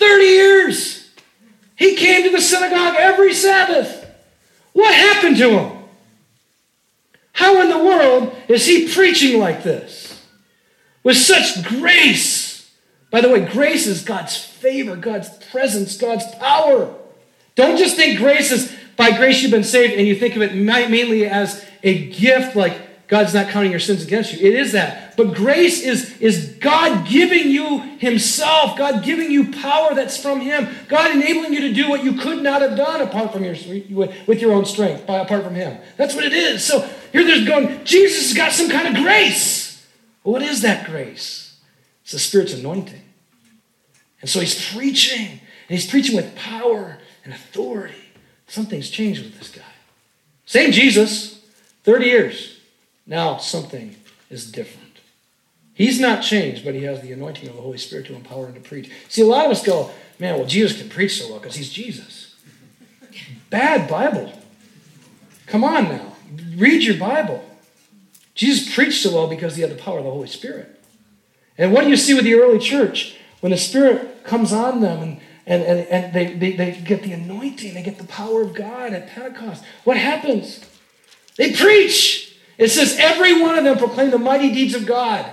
30 years. He came to the synagogue every Sabbath. What happened to him? How in the world is he preaching like this? With such grace. By the way, grace is God's favor, God's presence, God's power. Don't just think grace is by grace you've been saved and you think of it mainly as a gift, like God's not counting your sins against you. It is that. But grace is, is God giving you Himself, God giving you power that's from Him, God enabling you to do what you could not have done apart from your with your own strength, by apart from Him. That's what it is. So here there's going, Jesus has got some kind of grace. What is that grace? It's the Spirit's anointing. And so he's preaching, and he's preaching with power and authority. Something's changed with this guy. Same Jesus, 30 years. Now something is different. He's not changed, but he has the anointing of the Holy Spirit to empower him to preach. See, a lot of us go, man, well, Jesus can preach so well because he's Jesus. Bad Bible. Come on now. Read your Bible. Jesus preached so well because he had the power of the Holy Spirit. And what do you see with the early church? When the Spirit comes on them and and, and, and they, they, they get the anointing, they get the power of God at Pentecost. What happens? They preach. It says every one of them proclaimed the mighty deeds of God.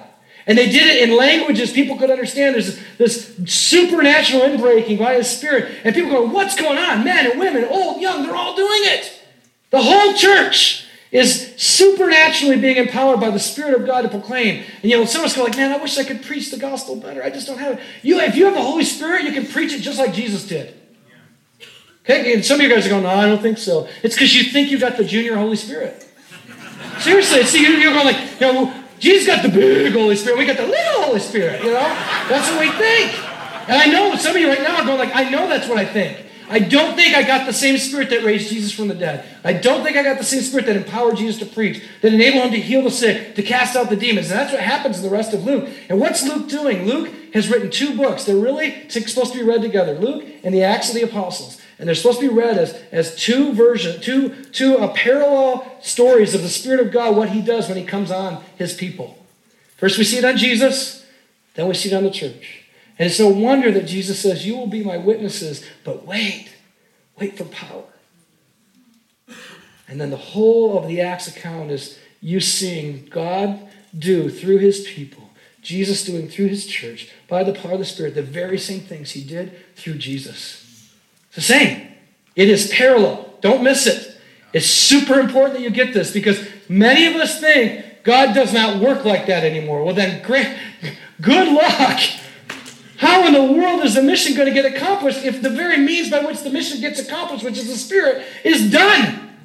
And they did it in languages people could understand. There's this supernatural inbreaking by His Spirit. And people go, What's going on? Men and women, old, young, they're all doing it. The whole church is supernaturally being empowered by the Spirit of God to proclaim. And you know, some of us go like, man, I wish I could preach the gospel better. I just don't have it. You, if you have the Holy Spirit, you can preach it just like Jesus did. Okay, and some of you guys are going, no, I don't think so. It's because you think you got the junior Holy Spirit. Seriously, see, you're going like, you know, Jesus got the big Holy Spirit. We got the little Holy Spirit, you know? That's what we think. And I know some of you right now are going like, I know that's what I think. I don't think I got the same spirit that raised Jesus from the dead. I don't think I got the same spirit that empowered Jesus to preach, that enabled him to heal the sick, to cast out the demons. And that's what happens in the rest of Luke. And what's Luke doing? Luke has written two books. They're really supposed to be read together Luke and the Acts of the Apostles. And they're supposed to be read as, as two versions, two, two uh, parallel stories of the Spirit of God, what he does when he comes on his people. First, we see it on Jesus, then we see it on the church. And it's no wonder that Jesus says, You will be my witnesses, but wait, wait for power. And then the whole of the Acts account is you seeing God do through his people, Jesus doing through his church, by the power of the Spirit, the very same things he did through Jesus. It's the same. It is parallel. Don't miss it. It's super important that you get this because many of us think God does not work like that anymore. Well, then, great, good luck. How in the world is the mission going to get accomplished if the very means by which the mission gets accomplished, which is the Spirit, is done?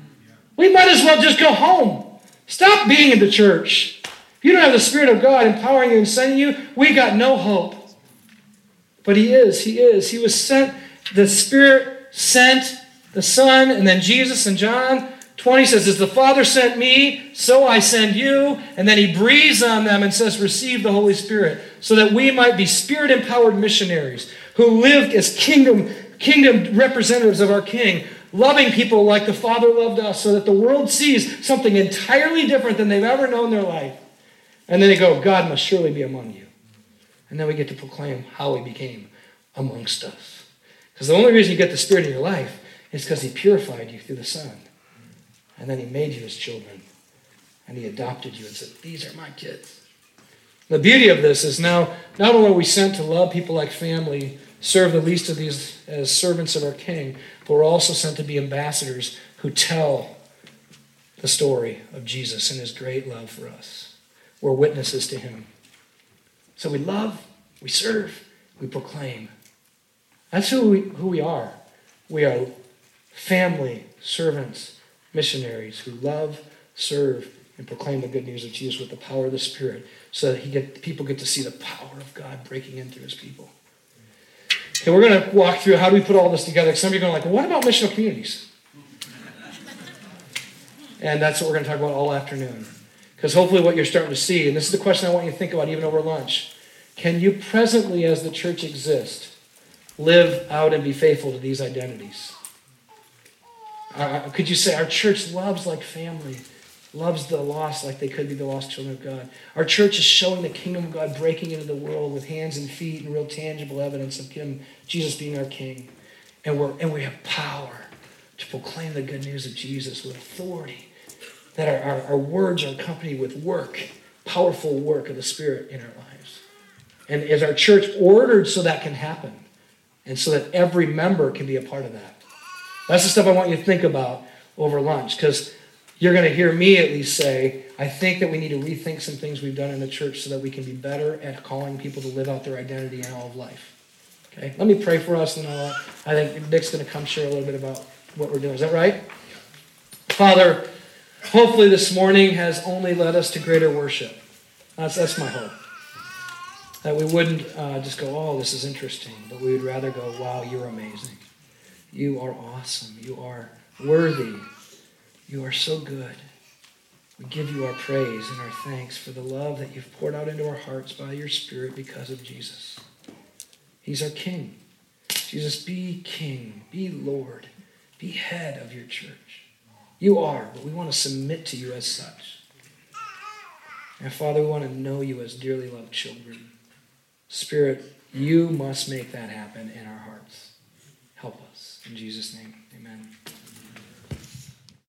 We might as well just go home. Stop being in the church. If you don't have the Spirit of God empowering you and sending you, we got no hope. But He is. He is. He was sent. The Spirit sent the Son, and then Jesus and John 20 says, As the Father sent me, so I send you. And then he breathes on them and says, Receive the Holy Spirit, so that we might be spirit empowered missionaries who live as kingdom, kingdom representatives of our King, loving people like the Father loved us, so that the world sees something entirely different than they've ever known in their life. And then they go, God must surely be among you. And then we get to proclaim how he became amongst us. Because the only reason you get the Spirit in your life is because he purified you through the Son. And then he made you his children. And he adopted you and said, These are my kids. The beauty of this is now, not only are we sent to love people like family, serve the least of these as servants of our King, but we're also sent to be ambassadors who tell the story of Jesus and his great love for us. We're witnesses to him. So we love, we serve, we proclaim. That's who we, who we are. We are family, servants, missionaries who love, serve, and proclaim the good news of Jesus with the power of the Spirit so that he get, people get to see the power of God breaking in through his people. Okay, we're going to walk through how do we put all this together. Some of you are going like, well, what about missional communities? and that's what we're going to talk about all afternoon. Because hopefully what you're starting to see, and this is the question I want you to think about even over lunch, can you presently, as the church exists, live out and be faithful to these identities? Uh, could you say our church loves like family, loves the lost like they could be the lost children of God? Our church is showing the kingdom of God breaking into the world with hands and feet and real tangible evidence of Him, Jesus being our King. And, we're, and we have power to proclaim the good news of Jesus with authority. That our, our, our words are accompanied with work, powerful work of the Spirit in our lives. And is our church ordered so that can happen? And so that every member can be a part of that. That's the stuff I want you to think about over lunch because you're going to hear me at least say, I think that we need to rethink some things we've done in the church so that we can be better at calling people to live out their identity in all of life. Okay, let me pray for us, and I'll, I think Nick's going to come share a little bit about what we're doing. Is that right? Father, hopefully this morning has only led us to greater worship. That's, that's my hope. That we wouldn't uh, just go, oh, this is interesting, but we would rather go, wow, you're amazing. You are awesome. You are worthy. You are so good. We give you our praise and our thanks for the love that you've poured out into our hearts by your Spirit because of Jesus. He's our King. Jesus, be King, be Lord, be head of your church. You are, but we want to submit to you as such. And Father, we want to know you as dearly loved children. Spirit, you must make that happen in our hearts. Help us. In Jesus' name.